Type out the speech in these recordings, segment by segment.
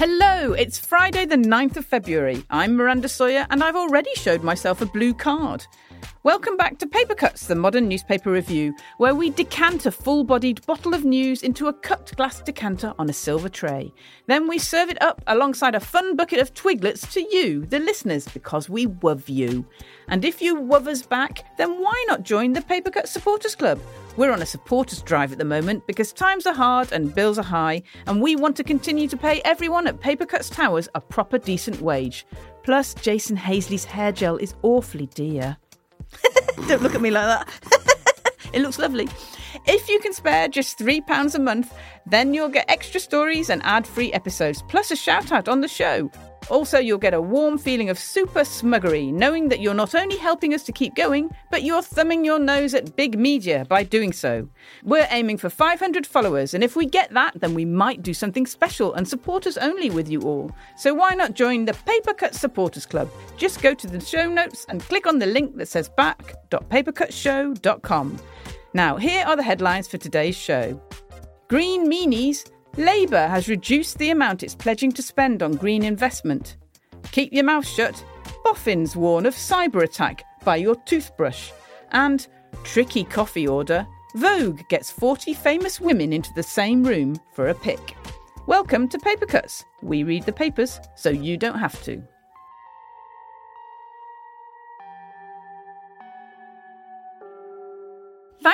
Hello, it's Friday, the 9th of February. I'm Miranda Sawyer, and I've already showed myself a blue card. Welcome back to Paper Cuts, the modern newspaper review, where we decant a full bodied bottle of news into a cut glass decanter on a silver tray. Then we serve it up alongside a fun bucket of twiglets to you, the listeners, because we love you. And if you love us back, then why not join the Paper Cut Supporters Club? We're on a supporters drive at the moment because times are hard and bills are high, and we want to continue to pay everyone at Paper Cuts Towers a proper decent wage. Plus, Jason Hazeley's hair gel is awfully dear. Don't look at me like that. it looks lovely. If you can spare just £3 a month, then you'll get extra stories and ad free episodes, plus a shout out on the show. Also, you'll get a warm feeling of super smuggery, knowing that you're not only helping us to keep going, but you're thumbing your nose at big media by doing so. We're aiming for 500 followers, and if we get that, then we might do something special and supporters only with you all. So why not join the Papercut Supporters Club? Just go to the show notes and click on the link that says back.papercutsshow.com. Now, here are the headlines for today's show. Green Meanies Labour has reduced the amount it's pledging to spend on green investment. Keep your mouth shut. Boffins warn of cyber attack by your toothbrush. And tricky coffee order. Vogue gets 40 famous women into the same room for a pick. Welcome to Paper Cuts. We read the papers so you don't have to.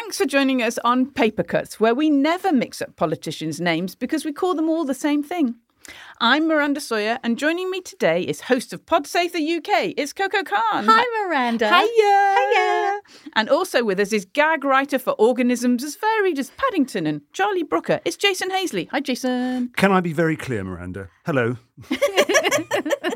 Thanks for joining us on Paper Cuts, where we never mix up politicians' names because we call them all the same thing. I'm Miranda Sawyer, and joining me today is host of Pod Save the UK. It's Coco Khan. Hi, Miranda. Hiya. Hiya. And also with us is gag writer for organisms as varied as Paddington and Charlie Brooker. It's Jason Hazeley. Hi, Jason. Can I be very clear, Miranda? Hello.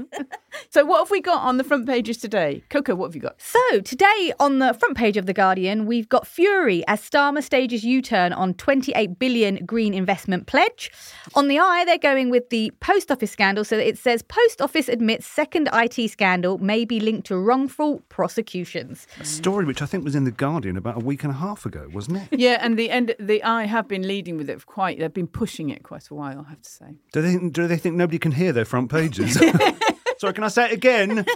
So, what have we got on the front pages today? Coco, what have you got? So, today on the front page of The Guardian, we've got Fury as Starmer stages U turn on 28 billion green investment pledge. On the i, they're going with the post office scandal. So, it says Post Office admits second IT scandal may be linked to wrongful prosecutions. A story which I think was in The Guardian about a week and a half ago, wasn't it? Yeah, and the end, the I have been leading with it for quite. They've been pushing it quite a while, I have to say. Do they, do they think nobody can hear their front pages? Sorry, can I say it again?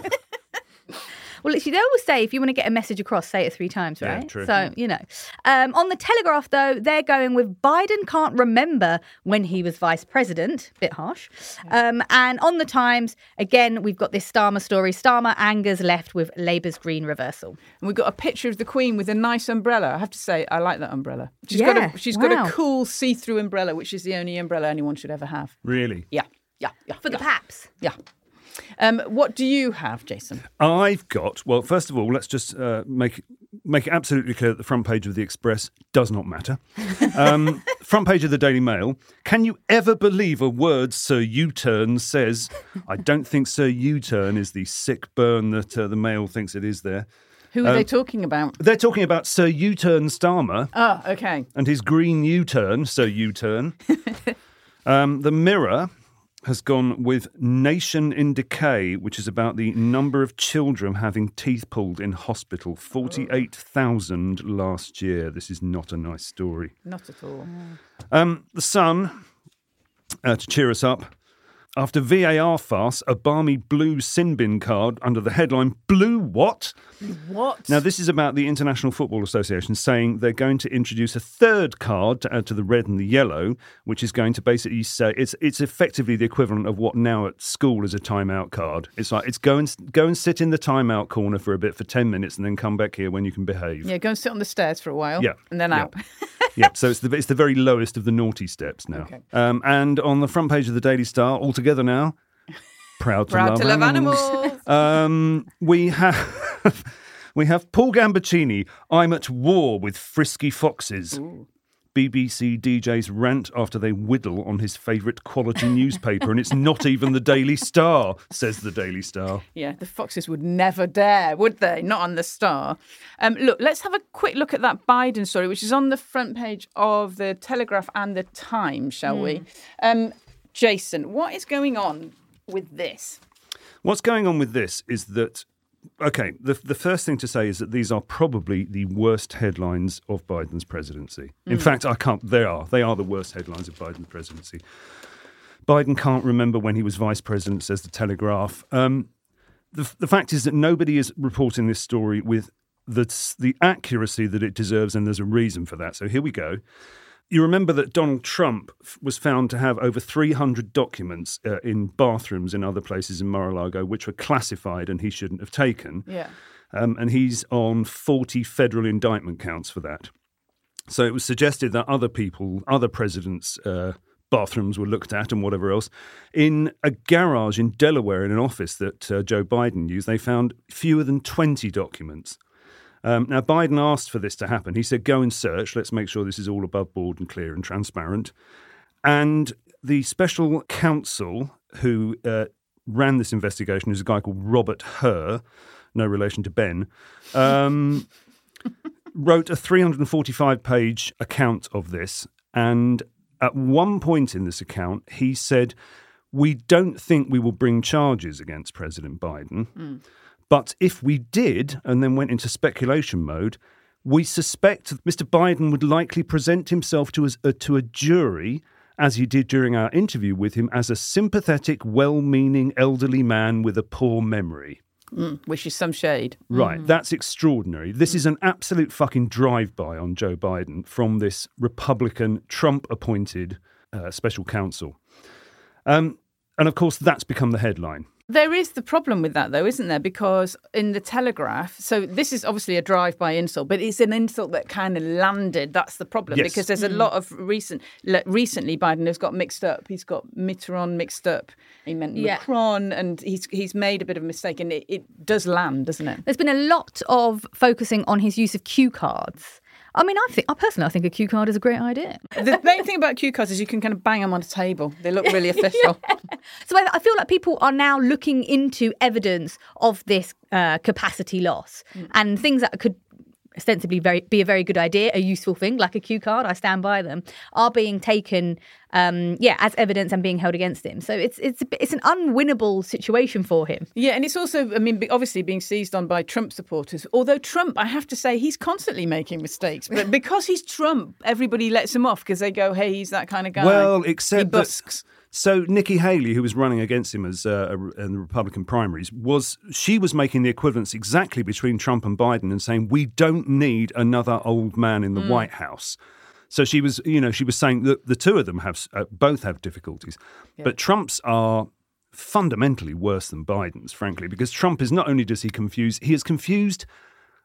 Well, actually, they always say if you want to get a message across, say it three times, Yeah, right? true. So, you know. Um, on the Telegraph, though, they're going with Biden can't remember when he was vice president. Bit harsh. Um, and on the Times, again, we've got this Starmer story. Starmer angers left with Labour's green reversal. And we've got a picture of the Queen with a nice umbrella. I have to say, I like that umbrella. She's Yeah, got a she's got a cool see-through umbrella, which is the only umbrella anyone should ever have. really? Yeah, yeah, yeah. For the paps. yeah. Um, what do you have, Jason? I've got, well, first of all, let's just uh, make, make it absolutely clear that the front page of The Express does not matter. Um, front page of the Daily Mail. Can you ever believe a word Sir U turn says? I don't think Sir U turn is the sick burn that uh, the Mail thinks it is there. Who are they talking about? They're talking about Sir U turn Starmer. Oh, okay. and his green U-turn, so U-turn. um, the Mirror has gone with Nation in Decay, which is about the number of children having teeth pulled in hospital. 48,000 last year. This is not a nice story. Not at all. Um, the Sun, uh, to cheer us up, after VAR farce, a balmy blue sin bin card under the headline Blue What? What? Now, this is about the International Football Association saying they're going to introduce a third card to add to the red and the yellow, which is going to basically say it's it's effectively the equivalent of what now at school is a timeout card. It's like it's go and go and sit in the timeout corner for a bit for ten minutes and then come back here when you can behave. yeah, go and sit on the stairs for a while. Yeah, And then yeah. out. yeah, so it's the it's the very lowest of the naughty steps now. Okay. Um, and on the front page of the Daily Star, all together now, proud to Proud love to love animals. animals. Um, we have We have Paul Gambaccini. I'm at war with frisky foxes. BBC DJs rant after they whittle on his favourite quality newspaper, and it's not even the Daily Star, says the Daily Star. Yeah, the Foxes would never dare, would they? Not on the Star. Um, look, let's have a quick look at that Biden story, which is on the front page of the Telegraph and the Times, shall we? Um, Jason, what is going on with this? What's going on with this is that, okay, the, the first thing to say is that these are probably the worst headlines of Biden's presidency. In fact, I can't, they are. They are the worst headlines of Biden's presidency. Biden can't remember when he was vice president, says the Telegraph. Um, the, the fact is that nobody is reporting this story with the, the accuracy that it deserves, and there's a reason for that. So here we go. You remember that Donald Trump was found to have over 300 documents uh, in bathrooms in other places in Mar-a-Lago, which were classified and he shouldn't have taken. Yeah. Um, and he's on 40 federal indictment counts for that. So it was suggested that other people, other presidents' uh, bathrooms were looked at and whatever else. In a garage in Delaware, in an office that uh, Joe Biden used, they found fewer than 20 documents. Um, now, Biden asked for this to happen. He said, go and search. Let's make sure this is all above board and clear and transparent. And the special counsel who uh, ran this investigation is a guy called Robert Hur, no relation to Ben, um, wrote a 345 page account of this. And at one point in this account, he said, We don't think we will bring charges against President Biden. But if we did, and then went into speculation mode, we suspect that Mr. Biden would likely present himself to, us, uh, to a jury, as he did during our interview with him, as a sympathetic, well meaning elderly man with a poor memory. Which is some shade. Right, that's extraordinary. This is an absolute fucking drive by on Joe Biden from this Republican, Trump appointed uh, special counsel. Um, and of course, that's become the headline. There is the problem with that, though, isn't there? Because in the Telegraph, so this is obviously a drive-by insult, but it's an insult that kind of landed. That's the problem Yes. because there's a mm. lot of recent. le- Recently, Biden has got mixed up. He's got Mitterrand mixed up. He meant Yeah. Macron, and he's he's made a bit of a mistake, and it, it does land, doesn't it? There's been a lot of focusing on his use of cue cards. I mean, I think, I personally, I think a cue card is a great idea. the main thing about cue cards is you can kind of bang them on a table. They look really official. So I, I feel like people are now looking into evidence of this uh, capacity loss and things that could ostensibly very, be a very good idea, a useful thing like a cue card. I stand by them. Are being taken, um, yeah, as evidence and being held against him. So it's it's a it's an unwinnable situation for him. Yeah, and it's also, I mean, obviously being seized on by Trump supporters. Although Trump, I have to say, he's constantly making mistakes. But because he's Trump, everybody lets him off because they go, hey, he's that kind of guy. Well, he except busks. that. So Nikki Haley, who was running against him as uh, in the Republican primaries, was she was making the equivalence exactly between Trump and Biden and saying we don't need another old man in the White House. So she was, you know, she was saying that the two of them have uh, both have difficulties, but Trump's are fundamentally worse than Biden's, frankly, because Trump is not only does he confuse, he has confused.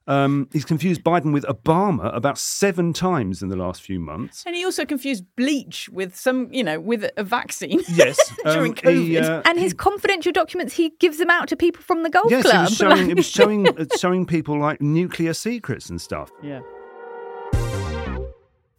Um, he's confused Biden with Obama about seven times in the last few months. And he also confused bleach with some, you know, with a vaccine. Yes, During um, he, uh, And his confidential documents, he gives them out to people from the golf yes, club. it was showing. It was showing, uh, showing people like nuclear secrets and stuff. Yeah.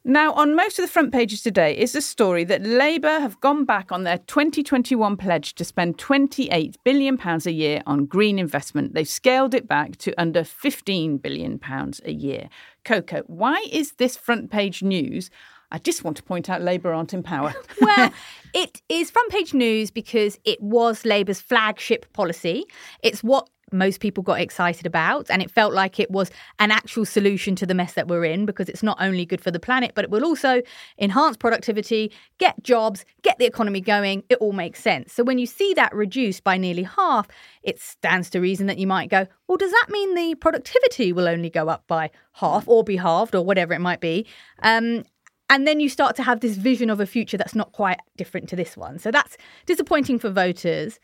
Now, on most of the front pages today is the story that Labour have gone back on their 2021 pledge to spend £28 billion a year on green investment. They've scaled it back to under £15 billion a year. Coco, why is this front page news? I just want to point out Labour aren't in power. well, it is front page news because it was Labour's flagship policy. It's what most people got excited about, and it felt like it was an actual solution to the mess that we're in because it's not only good for the planet, but it will also enhance productivity, get jobs, get the economy going. It all makes sense. So when you see that reduced by nearly half, it stands to reason that you might go, well, does that mean the productivity will only go up by half or be halved or whatever it might be? Um, and then you start to have this vision of a future that's not quite different to this one. So that's disappointing for voters.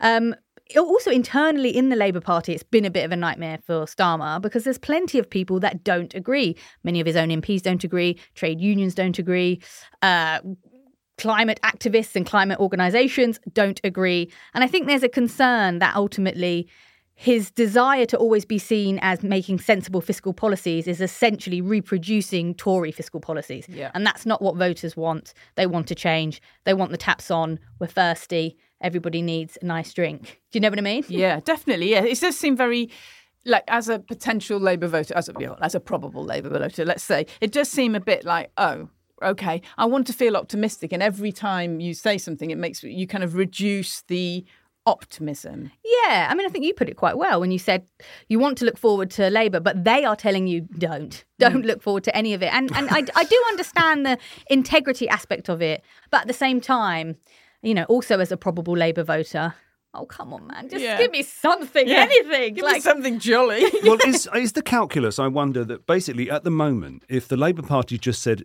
Um, also, internally in the Labour Party, it's been a bit of a nightmare for Starmer because there's plenty of people that don't agree. Many of his own MPs don't agree, trade unions don't agree. Uh, climate activists and climate organisations don't agree. And I think there's a concern that ultimately his desire to always be seen as making sensible fiscal policies is essentially reproducing Tory fiscal policies. Yeah. And that's not what voters want. They want to change. They want the taps on. We're thirsty. Everybody needs a nice drink. Do you know what I mean? Yeah, definitely. Yeah, it does seem very like as a potential Labour voter, as a you know, as a probable Labour voter, let's say, it does seem a bit like oh. Okay, I want to feel optimistic, and every time you say something, it makes you kind of reduce the optimism. Yeah, I mean, I think you put it quite well when you said you want to look forward to Labour, but they are telling you don't. Don't mm. look forward to any of it. And and I, I do understand the integrity aspect of it, but at the same time, you know, also as a probable Labour voter, oh come on, man, just Yeah. give me something, Yeah. anything. Give me something jolly. well, is is the calculus? I wonder that basically at the moment, if the Labour Party just said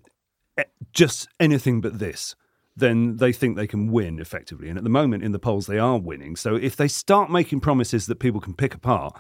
eh, just anything but this, then they think they can win effectively. And at the moment in the polls, they are winning. So if they start making promises that people can pick apart.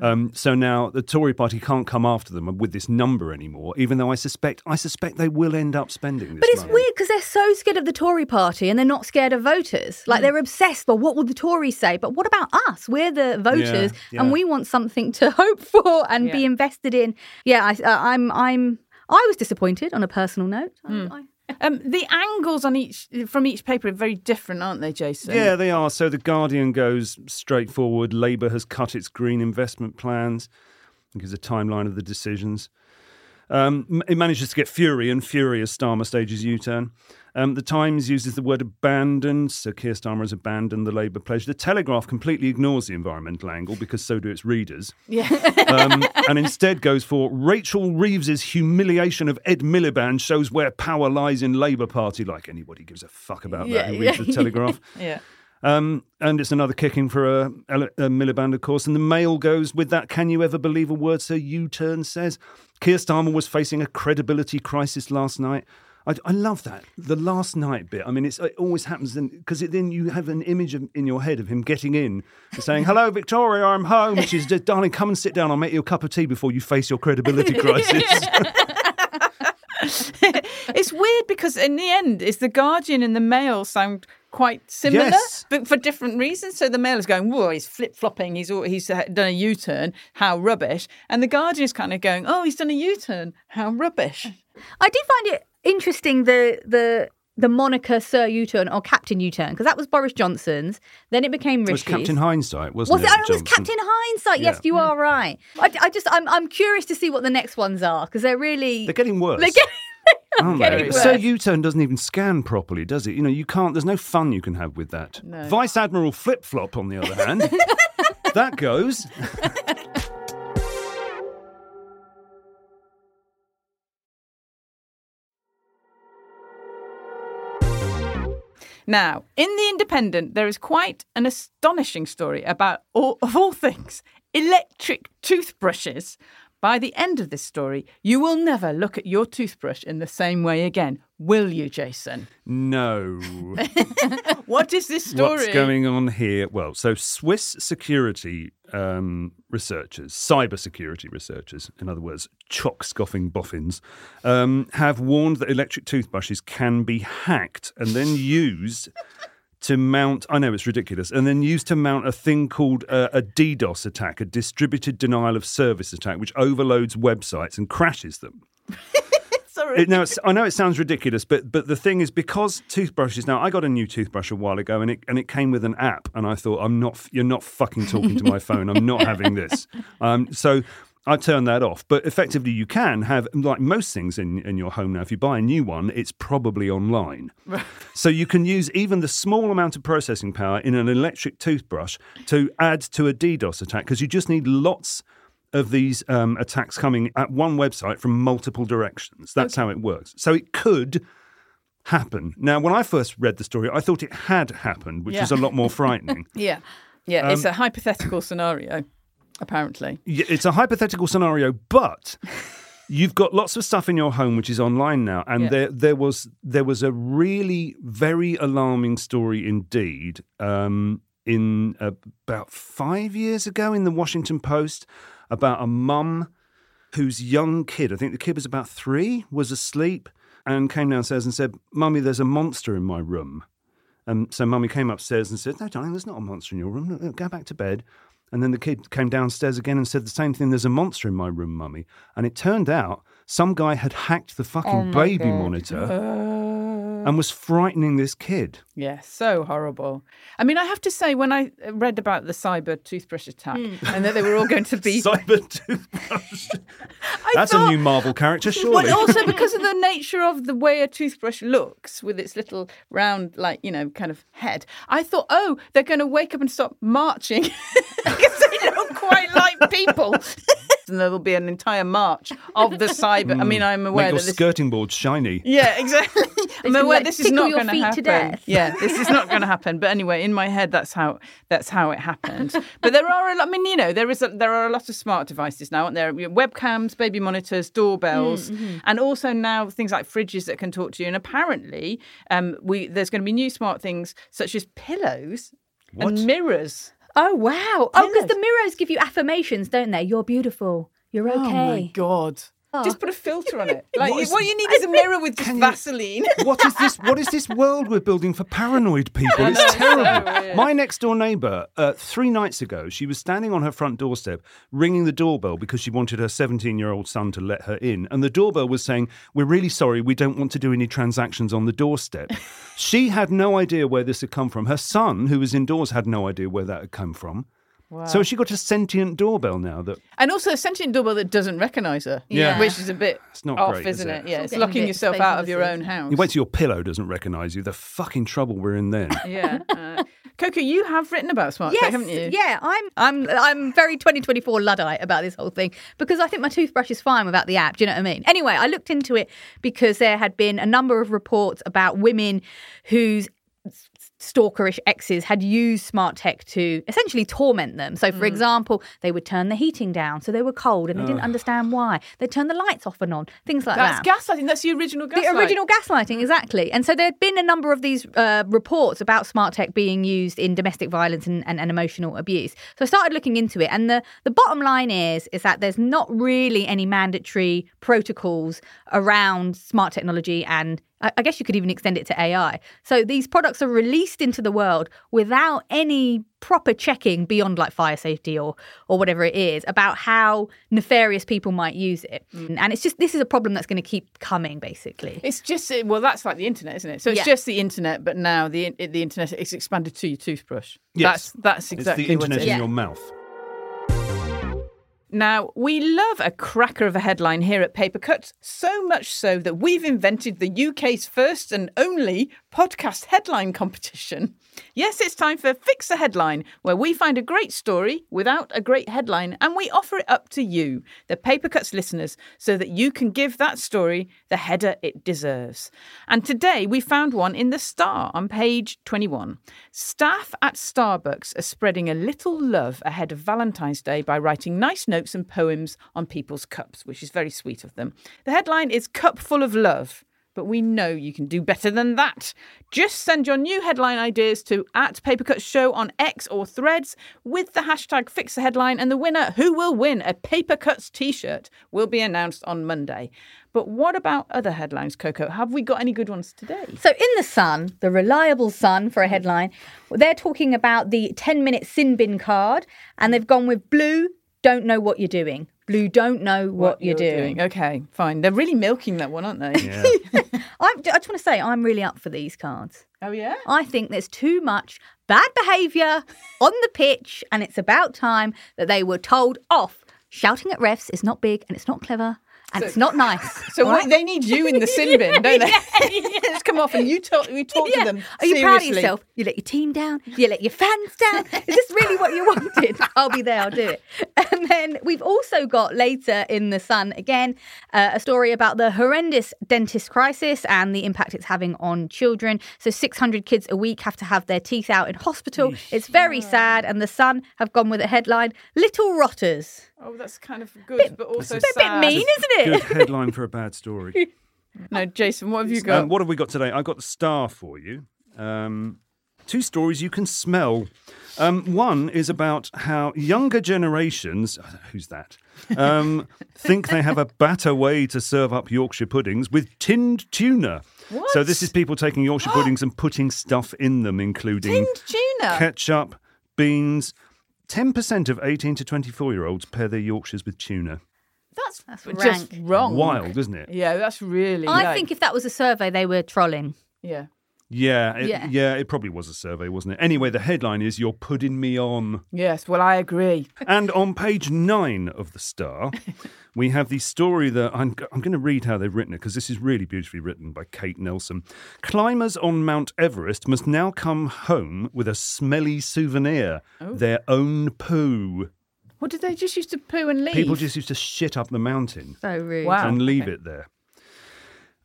Um, so now the Tory party can't come after them with this number anymore, even though I suspect I suspect they will end up spending this But it's money. weird because they're so scared of the Tory party and they're not scared of voters. Like they're obsessed. Well, what will the Tories say? But what about us? We're the voters, yeah. and we want something to hope for and be invested in. Yeah, I, uh, I'm. I'm. I was disappointed on a personal note. I- Hmm. I, um, the angles on each from each paper are very different, aren't they, Jason? Yeah, they are. So the Guardian goes straightforward. Labour has cut its green investment plans. Gives a timeline of the decisions. Um, it manages to get Fury, and Fury as Starmer stages U-turn. Um, the Times uses the word abandoned, so Keir Starmer has abandoned the Labour pledge. The Telegraph completely ignores the environmental angle because so do its readers, Yeah. um, and instead goes for Rachel Reeves's humiliation of Ed Miliband shows where power lies in Labour Party. Like anybody gives a fuck about Yeah, that who reads the Telegraph. yeah. Um, and it's another kicking for a, a, Miliband, of course. And the Mail goes with that. Can you ever believe a word Sir U-turn says? Keir Starmer was facing a credibility crisis last night. I, I love that the last night bit. I mean, it's, it always happens because then you have an image of, in your head of him getting in, and saying, "Hello, Victoria, I'm home." And she's just, "Darling, come and sit down. I'll make you a cup of tea before you face your credibility crisis." it's weird because in the end, it's the Guardian and the Mail sound quite similar, Yes. but for different reasons. So the Mail is going, "Whoa, he's flip flopping. He's al- he's uh, done a U turn. How rubbish!" And the Guardian is kind of going, "Oh, he's done a U turn. How rubbish." I did find it interesting the the the moniker Sir U-turn or Captain U-turn because that was Boris Johnson's. Then it became it was Captain Hindsight, wasn't Was it? it? Oh, it was Captain Hindsight. Yes, Yeah. you are right. I, I just, I'm, I'm curious to see what the next ones are because they're really. They're getting worse. They're getting- aren't getting they? So U-turn doesn't even scan properly, does it? You know, you can't. There's no fun you can have with that. No. Vice Admiral Flip Flop, on the other hand, that goes. Now, in The Independent, there is quite an astonishing story about, all, of all things, electric toothbrushes. By the end of this story, you will never look at your toothbrush in the same way again, will you, Jason? No. What is this story? What's going on here? Well, so Swiss security um, researchers, cyber security researchers, in other words, chock scoffing boffins, um, have warned that electric toothbrushes can be hacked and then used to mount. I know it's ridiculous, and then used to mount a thing called uh, a DDoS attack, a distributed denial of service attack, which overloads websites and crashes them. Sorry. It, now, I know it sounds ridiculous, but but the thing is, because toothbrushes now, I got a new toothbrush a while ago, and it and it came with an app, and I thought, I'm not, you're not fucking talking to my phone. I'm not having this. Um, so. I turned that off, but effectively, you can have like most things in, in your home now. If you buy a new one, it's probably online, so you can use even the small amount of processing power in an electric toothbrush to add to a DDoS attack because you just need lots of these um, attacks coming at one website from multiple directions. That's how it works. So it could happen. Now, when I first read the story, I thought it had happened, which Yeah. was a lot more frightening. Yeah. Yeah, Um, it's a hypothetical scenario, apparently. It's a hypothetical scenario, but you've got lots of stuff in your home which is online now, and Yeah. there there was there was a really very alarming story indeed. Um, in about five years ago, in the Washington Post, about a mum whose young kid, I think the kid was about three, was asleep and came downstairs and said, "Mummy, there's a monster in my room." And so mummy came upstairs and said, No, darling, there's not a monster in your room. Go back to bed. And then the kid came downstairs again and said the same thing. There's a monster in my room, mummy. And it turned out some guy had hacked the fucking Oh baby God. monitor Uh, Mm. and was frightening this kid. Yeah, so horrible. I mean, I have to say, when I uh, read about the cyber toothbrush attack hmm. and that they were all going to be. Cyber toothbrush. That's thought- a new Marvel character, surely. Well, also because of the nature of the way a toothbrush looks with its little round, like, you know, kind of head, I thought, oh, they're going to wake up and stop marching because they look quite like people. And there'll be an entire march of the cyber. I hmm. mean, I'm aware Make your that this. skirting board shiny. Yeah, exactly. I'm aware like, this is not going to feet happen. to death. Yeah, this is not going to happen. But anyway, in my head, that's how that's how it happened. But there are a lot. I mean, you know, there is a, there are a lot of smart devices now, aren't there? Webcams, baby monitors, doorbells, and also now things like fridges that can talk to you. And apparently, um, we there's going to be new smart things such as pillows What? and mirrors. Oh wow! Oh, because the mirrors give you affirmations, don't they? You're beautiful. You're okay. Oh my god! Just put a filter on it. Like What is- what you need is a mirror with just you- Vaseline. What is this? What is this world we're building for paranoid people? It's terrible. My next door neighbour, uh, three nights ago, she was standing on her front doorstep, ringing the doorbell because she wanted her 17-year-old son to let her in, and the doorbell was saying, "We're really sorry, we don't want to do any transactions on the doorstep." she had no idea where this had come from. Her son, who was indoors, had no idea where that had come from. So she got a sentient doorbell now that And also a sentient doorbell that doesn't recognise her. Yeah. Which is a bit It's not off, great, isn't is it? it? Yeah, It's it's locking yourself out of your own house. you wait till your pillow doesn't recognise you. The fucking trouble we're in then. yeah. Uh, Coco, you have written about smart Yes, tech, haven't you? yeah, I'm I'm I'm very 2024 luddite about this whole thing because I think my toothbrush is fine without the app. Do you know what I mean? Anyway, I looked into it because there had been a number of reports about women whose s- stalkerish exes had used smart tech to essentially torment them. So, Mm. for example, they would turn the heating down so they were cold and they didn't understand why. They'd turn the lights off and on, things like That's that. That's gaslighting. That's the original gaslighting. The original gaslighting, exactly. And so there'd been a number of these uh, reports about smart tech being used in domestic violence and, and, and emotional abuse. So I started looking into it, and the, the bottom line is is that there's not really any mandatory protocols around smart technology and I I guess you could even extend it to AI. So these products are released into the world without any proper checking beyond like fire safety or or whatever it is about how nefarious people might use it. Mm. And it's just this is a problem that's going to keep coming basically. It's just well, that's like the internet, isn't it? So it's Yeah. just the internet, but now the the internet is expanded to your toothbrush. Yes. That's that's exactly it's the internet what it in is. your mouth. Now, we love a cracker of a headline here at Paper Cuts, so much so that we've invented the UK's first and only podcast headline competition. Yes, it's time for Fix a Headline, where we find a great story without a great headline and we offer it up to you, the Paper Cuts listeners, so that you can give that story the header it deserves. And today we found one in the Star on page 21. Staff at Starbucks are spreading a little love ahead of Valentine's Day by writing nice notes and poems on people's cups, which is very sweet of them. The headline is Cup Full of Love. But we know you can do better than that. Just send your new headline ideas to at Papercuts Show on X or Threads with the hashtag Fix the Headline, and the winner who will win a Papercuts t-shirt will be announced on Monday. But what about other headlines, Coco? Have we got any good ones today? So in the Sun, the reliable Sun for a headline, they're talking about the 10 minute sin bin card and they've gone with blue, don't know what you're doing. Blue, don't know what, you're, doing. Okay, fine. They're really milking that one, aren't they? Yeah. I'm, I just want to say, I'm really up for these cards. Oh yeah. I think there's too much bad behaviour on the pitch, and it's about time that they were told off. Shouting at refs is not big and it's not clever and it's not nice. So right? they need you in the sin bin, don't they? Just come off and you talk. You talk Yeah. to them. Are you proud of yourself? You let your team down. You let your fans down. Is this really what you wanted? I'll be there. I'll do it. And then we've also got later in the Sun again uh, a story about the horrendous dentist crisis and the impact it's having on children. So 600 kids a week have to have their teeth out in hospital. It's very sad. And the Sun have gone with a headline: "Little Rotters." Oh, that's kind of good, but also It's a bit mean, isn't it? Good headline for a bad story. No, Jason, what have you got? Um, what have we got today? I've got the star for you. Um, two stories you can smell. Um, one is about how younger generations, uh, who's that, um, think they have a better way to serve up Yorkshire puddings with tinned tuna. What? So this is people taking Yorkshire puddings and putting stuff in them, including Tinned tuna? ketchup, beans, 10% of 18 to 24 year olds pair their Yorkshires with tuna. That's, That's just wrong. Wild, isn't it? Yeah, that's really. I like- think if that was a survey, they were trolling. Yeah. Yeah, it, Yeah. yeah, it probably was a survey, wasn't it? Anyway, the headline is You're putting Me On. Yes. Well, I agree. and on page nine of The Star, we have the story that I'm, I'm going to read how they've written it because this is really beautifully written by Kate Nelson. Climbers on Mount Everest must now come home with a smelly souvenir their own poo. What did they just used to poo and leave? People just used to shit up the mountain So rude. Wow. and leave okay. it there.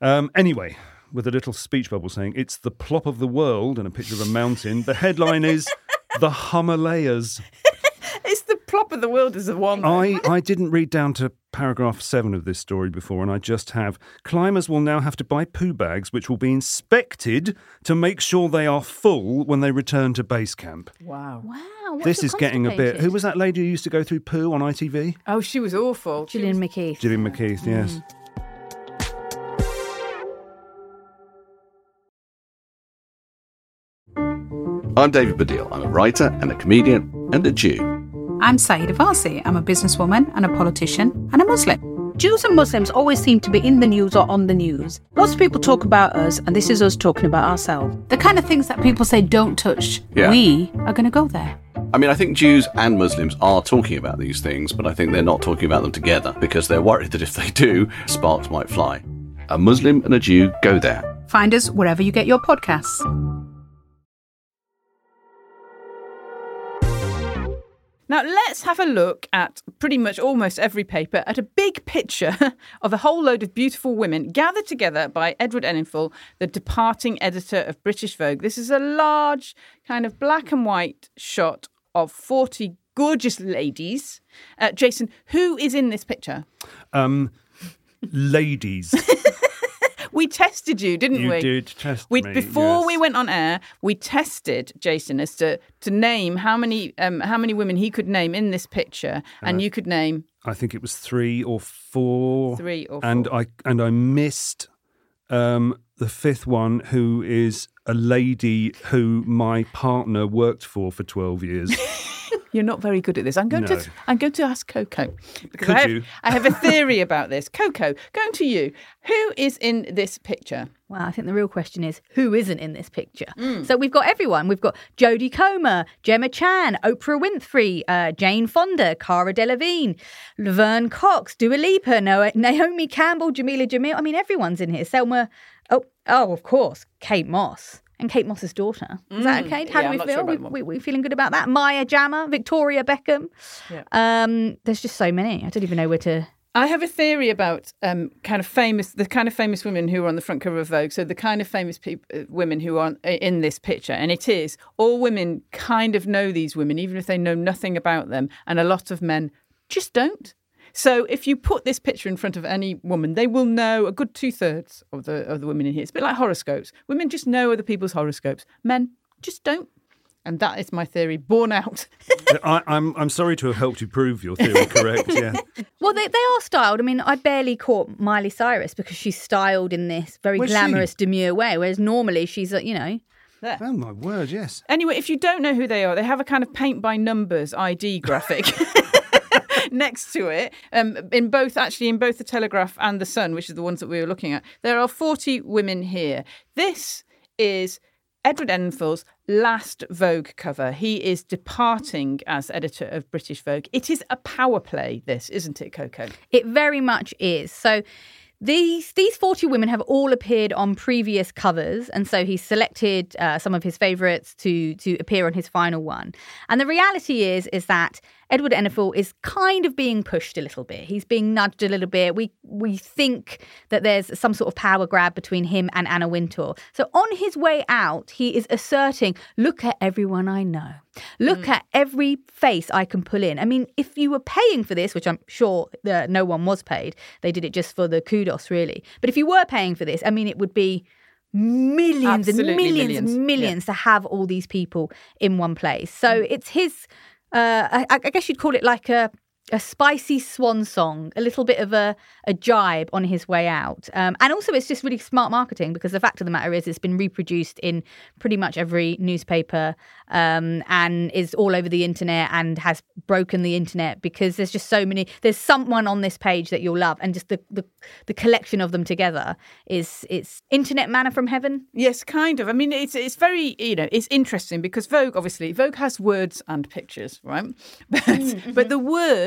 Um, anyway, with a little speech bubble saying, It's the plop of the world and a picture of a mountain. The headline is The Himalayas. It's the plop of the world is the one. I, I didn't read down to paragraph seven of this story before, and I just have. Climbers will now have to buy poo bags, which will be inspected to make sure they are full when they return to base camp. wow. Wow. what's this is getting a bit. Who was that lady who used to go through poo on ITV? Oh, she was awful. She Gillian McKeith. Gillian McKeith, yes. Mm. I'm David Baddiel. I'm a writer and a comedian and a Jew. I'm Sayeeda Warsi. I'm a businesswoman and a politician and a Muslim. Jews and Muslims always seem to be in the news or on the news. Lots of people talk about us, and this is us talking about ourselves. The kind of things that people say don't touch, Yeah. we are going to go there. I mean, I think Jews and Muslims are talking about these things, but I think they're not talking about them together because they're worried that if they do, sparks might fly. A Muslim and a Jew go there. Find us wherever you get your podcasts. Now, let's have a look at pretty much almost every paper at a big picture of a whole load of beautiful women gathered together by Edward Enninful, the departing editor of British Vogue. This is a large, kind of black and white shot of 40 gorgeous ladies. Uh, Jason, who is in this picture? Um, ladies, We tested you, didn't you we? did test We, me. before yes. we went on air, we tested Jason as to, to name how many um, how many women he could name in this picture, and you could name I think it was three or four. three or and. I and I missed um, the fifth one, who is a lady who my partner worked for for twelve years. You're not very good at this. I'm going No. to I'm going to ask Coco because Could I have, you? I have a theory about this. Coco, going to you. Who is in this picture? Well, I think the real question is who isn't in this picture? Mm. So we've got everyone. We've got Jodie Comer, Gemma Chan, Oprah Winfrey, uh, Jane Fonda, Cara Delevingne, Laverne Cox, Dua Lipa, no- Naomi Campbell, Jameela Jamil. I mean, everyone's in here. Selma, oh, oh, of course, Kate Moss. And Kate Moss's daughter. Is that okay? How Mm. Yeah, do we feel? sure we, we, we feeling good about that? Maya Jama, Victoria Beckham. Yeah. Um, there's just so many. I don't even know where to. I have a theory about um, kind of famous, the kind of famous women who are on the front cover of Vogue. So the kind of famous peop- uh, women who are on, in this picture, and it is all women kind of know these women, even if they know nothing about them, and a lot of men just don't. So if you put this picture in front of any woman, they will know a good two thirds of the of the women in here. It's a bit like horoscopes. Women just know other people's horoscopes. Men just don't. And that is my theory borne out. I, I'm I'm sorry to have helped you prove your theory correct. Yeah. Well, they, they are styled. I mean, I barely caught Miley Cyrus because she's styled in this very Was she? glamorous, demure way, whereas normally she's, uh, you know, there. Oh my word! Yes. Anyway, if you don't know who they are, they have a kind of paint by numbers ID graphic next to it. Um, in both, actually, in both the Telegraph and the Sun, which are the ones that we were looking at, there are 40 women here. This is Edward Enninful's last Vogue cover. He is departing as editor of British Vogue. It is a power play, this, isn't it, Coco? it very much is. So these these 40 women have all appeared on previous covers and so he selected uh, some of his favorites to to appear on his final one and the reality is is that Edward Enninful is kind of being pushed a little bit. He's being nudged a little bit. We we think that there's some sort of power grab between him and Anna Wintour. So on his way out, he is asserting, "Look at everyone I know. Look mm. at every face I can pull in." I mean, if you were paying for this, which I'm sure that no one was paid, they did it just for the kudos, really. But if you were paying for this, I mean, it would be millions Absolutely and millions, millions, and yeah. millions to have all these people in one place. So mm. it's his. Uh, I, I guess you'd call it like a a spicy swan song, a little bit of a, a jibe on his way out. Um, and also, it's just really smart marketing because the fact of the matter is, it's been reproduced in pretty much every newspaper um, and is all over the internet and has broken the internet because there's just so many. There's someone on this page that you'll love, and just the the, the collection of them together is it's internet manna from heaven. Yes, kind of. I mean, it's it's very you know it's interesting because Vogue obviously Vogue has words and pictures, right? But but the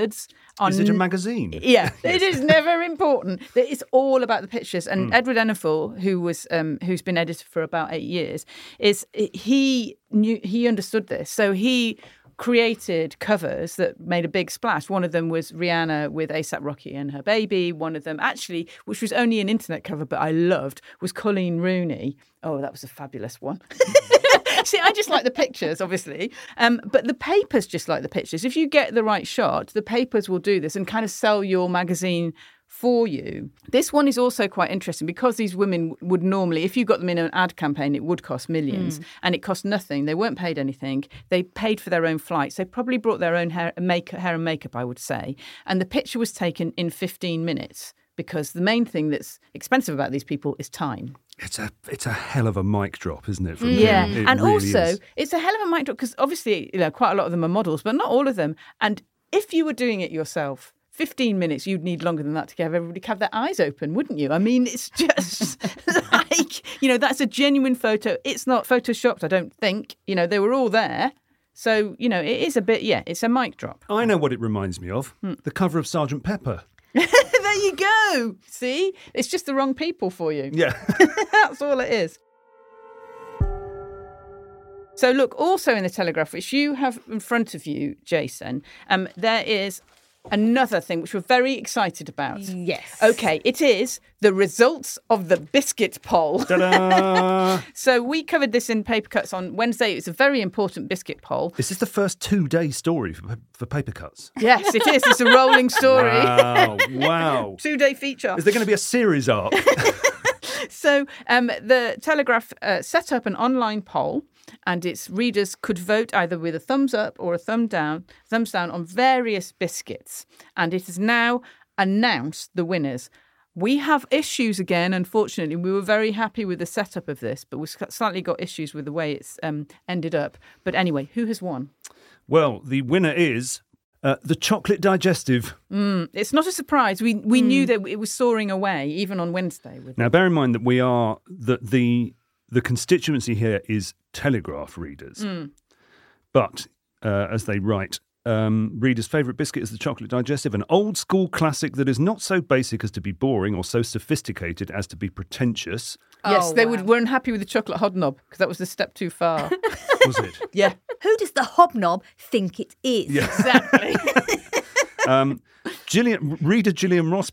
words are Is it a magazine? Yeah, it is never important. It's all about the pictures. And Edward Enninful, who was um, who's been editor for about eight years, is he knew he understood this. So he created covers that made a big splash. One of them was Rihanna with ASAP Rocky and her baby. One of them, actually, which was only an internet cover, but I loved, was Coleen Rooney. Oh, that was a fabulous one. See, I just like the pictures, obviously, um, but the papers just like the pictures. If you get the right shot, the papers will do this and kind of sell your magazine for you. This one is also quite interesting because these women would normally, if you got them in an ad campaign, it would cost millions, and it cost nothing. They weren't paid anything. They paid for their own flights. They probably brought their own hair, make, hair and makeup, I would say. And the picture was taken in 15 minutes because the main thing that's expensive about these people is time. It's a it's a hell of a mic drop, isn't it? Yeah. It and really also is. it's a hell of a mic drop because obviously you know quite a lot of them are models, but not all of them. And if you were doing it yourself. 15 minutes, you'd need longer than that to have everybody have their eyes open, wouldn't you? I mean, it's just like, you know, that's a genuine photo. It's not photoshopped, I don't think. You know, they were all there. So, you know, it is a bit, yeah, it's a mic drop. I know what it reminds me of. Hmm. The cover of Sergeant Pepper. there you go. See? It's just the wrong people for you. Yeah. That's all it is. So, look, also in the Telegraph, which you have in front of you, Jason, um, there is another thing which we're very excited about. Yes. Okay, it is the results of the biscuit poll. So, we covered this in Paper Cuts on Wednesday. It's a very important biscuit poll. This is the first two-day story for, for paper cuts? Yes, it is. It's a rolling story. Wow! wow! Two day feature. Is there going to be a series arc? So um, the Telegraph uh, set up an online poll, and its readers could vote either with a thumbs up or a thumb down, thumbs down on various biscuits, and it has now announced the winners. We have issues again. Unfortunately, we were very happy with the setup of this, but we've slightly got issues with the way it's um, ended up. But anyway, who has won? well, the winner is uh, the chocolate digestive. It's not a surprise. We we knew that it was soaring away even on Wednesday. With Now, bear in mind that we are that the the constituency here is Telegraph readers, but uh, as they write. Um, readers' favourite biscuit is the chocolate digestive, an old school classic that is not so basic as to be boring or so sophisticated as to be pretentious. yes, Oh, they wow. would, weren't happy with the chocolate hobnob because that was a step too far. Was it? yeah. Who does the hobnob think it is? Yeah. Exactly. Um, Gillian, reader Gillian Ross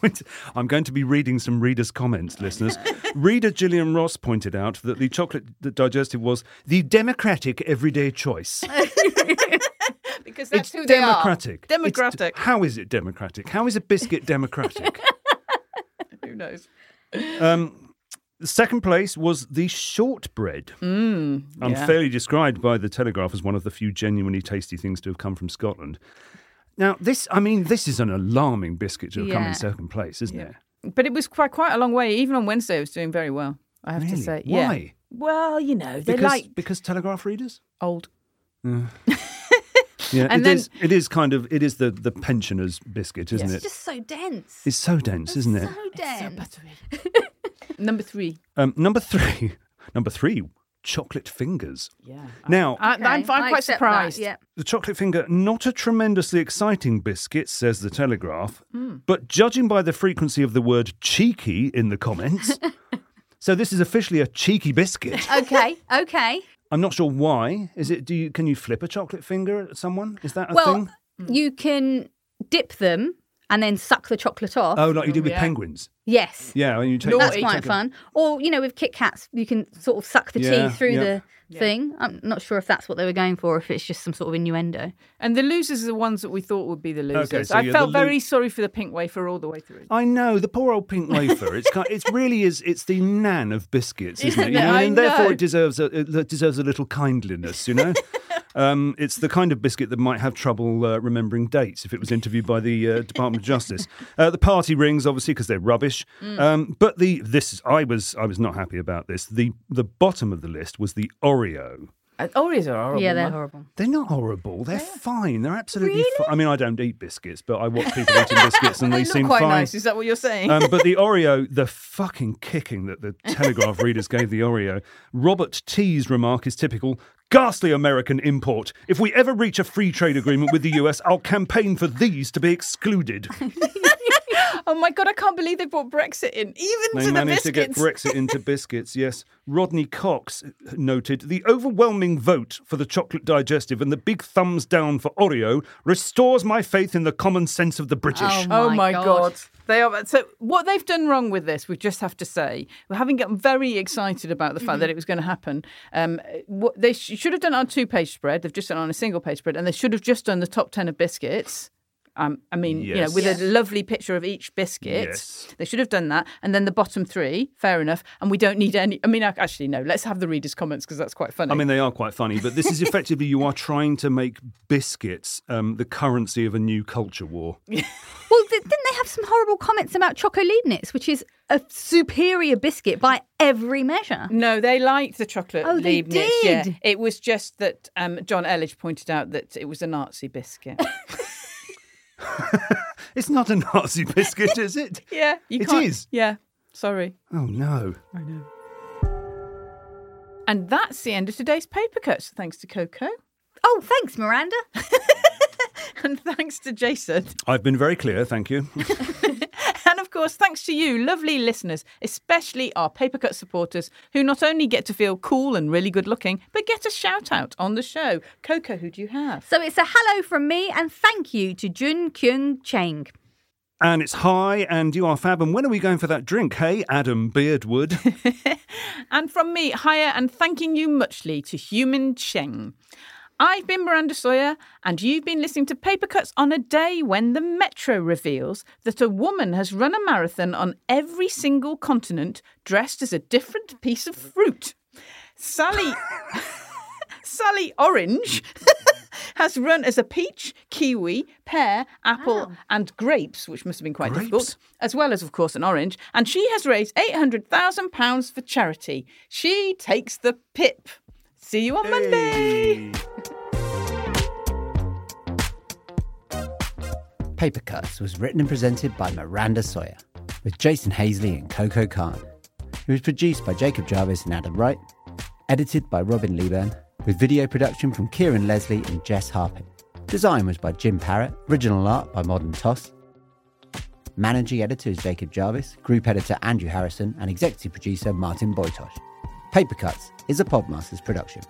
pointed. I'm going to be reading some readers' comments, listeners. reader Gillian Ross pointed out that the chocolate digestive was the democratic everyday choice. because that's it's who they democratic. are. It's- Democratic. how is it democratic? How is a biscuit democratic? who knows? um, the second place was the shortbread, Mm, yeah. unfairly described by the Telegraph as one of the few genuinely tasty things to have come from Scotland. Now, this, I mean, this is an alarming biscuit to have come Yeah. in second place, isn't it? But it was quite quite a long way. Even on Wednesday, it was doing very well. I have to say. Yeah. Why? Well, you know, they Because, like because Telegraph readers? old. Yeah, And it then- is- It is kind of. It is the the pensioners' biscuit, isn't Yes. it? It's just so dense. It's so dense, isn't it? So dense. Number three. Um, number three. Number three. Chocolate fingers. Yeah. Now, I, I'm, I'm quite surprised. That, yeah. the chocolate finger, not a tremendously exciting biscuit, says the Telegraph, Hmm. but judging by the frequency of the word cheeky in the comments, so this is officially a cheeky biscuit. Okay. Okay. I'm not sure why. Is it? Do you can you flip a chocolate finger at someone? Is that a well, thing? you can dip them and then suck the chocolate off. Oh, like you do with yeah. penguins. yes. Yeah, when you take That's Naughty. quite fun. Or, you know, with Kit Kats, you can sort of suck the Yeah, tea through yeah. the thing. I'm not sure if that's what they were going for, or if it's just some sort of innuendo. And the losers are the ones that we thought would be the losers. so I felt lo- very sorry for the pink wafer all the way through. I know the poor old pink wafer. It's kind, it's really is it's the nan of biscuits, isn't it? Isn't You it? know, I and therefore know. it deserves a it deserves a little kindliness. You know. Um, it's the kind of biscuit that might have trouble uh, remembering dates if it was interviewed by the uh, Department of Justice. Uh, the party rings, obviously, because they're rubbish. Um, but the this is, I was I was not happy about this. The the bottom of the list was the Oreo. Uh, Oreos are horrible. yeah, they're man. horrible. They're not horrible. They're fine. They're absolutely fine. I mean, I don't eat biscuits, but I watch people eating biscuits and they they not seem quite fine. nice? Is that what you're saying? Um, but the Oreo, the fucking kicking that the Telegraph readers gave the Oreo. Robert T's remark is typical. Ghastly American import. If we ever reach a free trade agreement with the US, I'll campaign for these to be excluded. Oh my god, I can't believe they brought Brexit in, even They to the biscuits. They managed to get Brexit into biscuits, yes. Rodney Cox noted the overwhelming vote for the chocolate digestive and the big thumbs down for Oreo restores my faith in the common sense of the British. Oh, Oh My my God. god. They are so what they've done wrong with this, we just have to say, we're having gotten very excited about the fact Mm-hmm. that it was going to happen. Um, what they sh- should have done it on a two page spread. They've just done on a single page spread, and they should have just done the top ten of biscuits. Um, I mean, you know, with Yes. a lovely picture of each biscuit. Yes. They should have done that, and then the bottom three. Fair enough. And we don't need any. I mean, actually, no. Let's have the readers' comments because that's quite funny. I mean, they are quite funny, but this is effectively you are trying to make biscuits um, the currency of a new culture war. Well, th- didn't they have some horrible comments about Choco Leibniz, which is a superior biscuit by every measure? No, they liked the chocolate Oh, they Leibniz. Yeah, did? it was just that um, John Elledge pointed out that it was a Nazi biscuit. It's not a Nazi biscuit, is it? yeah, you It can't. is? Yeah, sorry. Oh no. I know. And that's the end of today's paper cuts. Thanks to Coco Oh, thanks, Miranda. and thanks to Jason. I've been very clear, thank you. And of course, thanks to you, lovely listeners, especially our paper cut supporters, who not only get to feel cool and really good looking, but get a shout out on the show. Coco, who do you have? So it's a hello from me and thank you to Jun Kyung Cheng. and it's hi, and you are fab. And when are we going for that drink? Hey, Adam Beardwood. And from me, higher and thanking you muchly to Human Cheng. I've been Miranda Sawyer, and you've been listening to Paper Cuts on a day when the Metro reveals that a woman has run a marathon on every single continent dressed as a different piece of fruit. Sally. Sally Orange has run as a peach, kiwi, pear, apple, and grapes, which must have been quite difficult, as well as, of course, an orange. And she has raised £800,000 for charity. She takes the pip. See you on Monday. Paper Cuts was written and presented by Miranda Sawyer, with Jason Hazeley and Coco Khan. It was produced by Jacob Jarvis and Adam Wright, edited by Robin Leeburn, with video production from Kieron Leslie and Jess Harpin. Design was by Jim Parrett, original art by Modern Toss. Managing editor is Jacob Jarvis, group editor Andrew Harrison, and executive producer Martin Bojtos. Paper Cuts is a Podmasters production.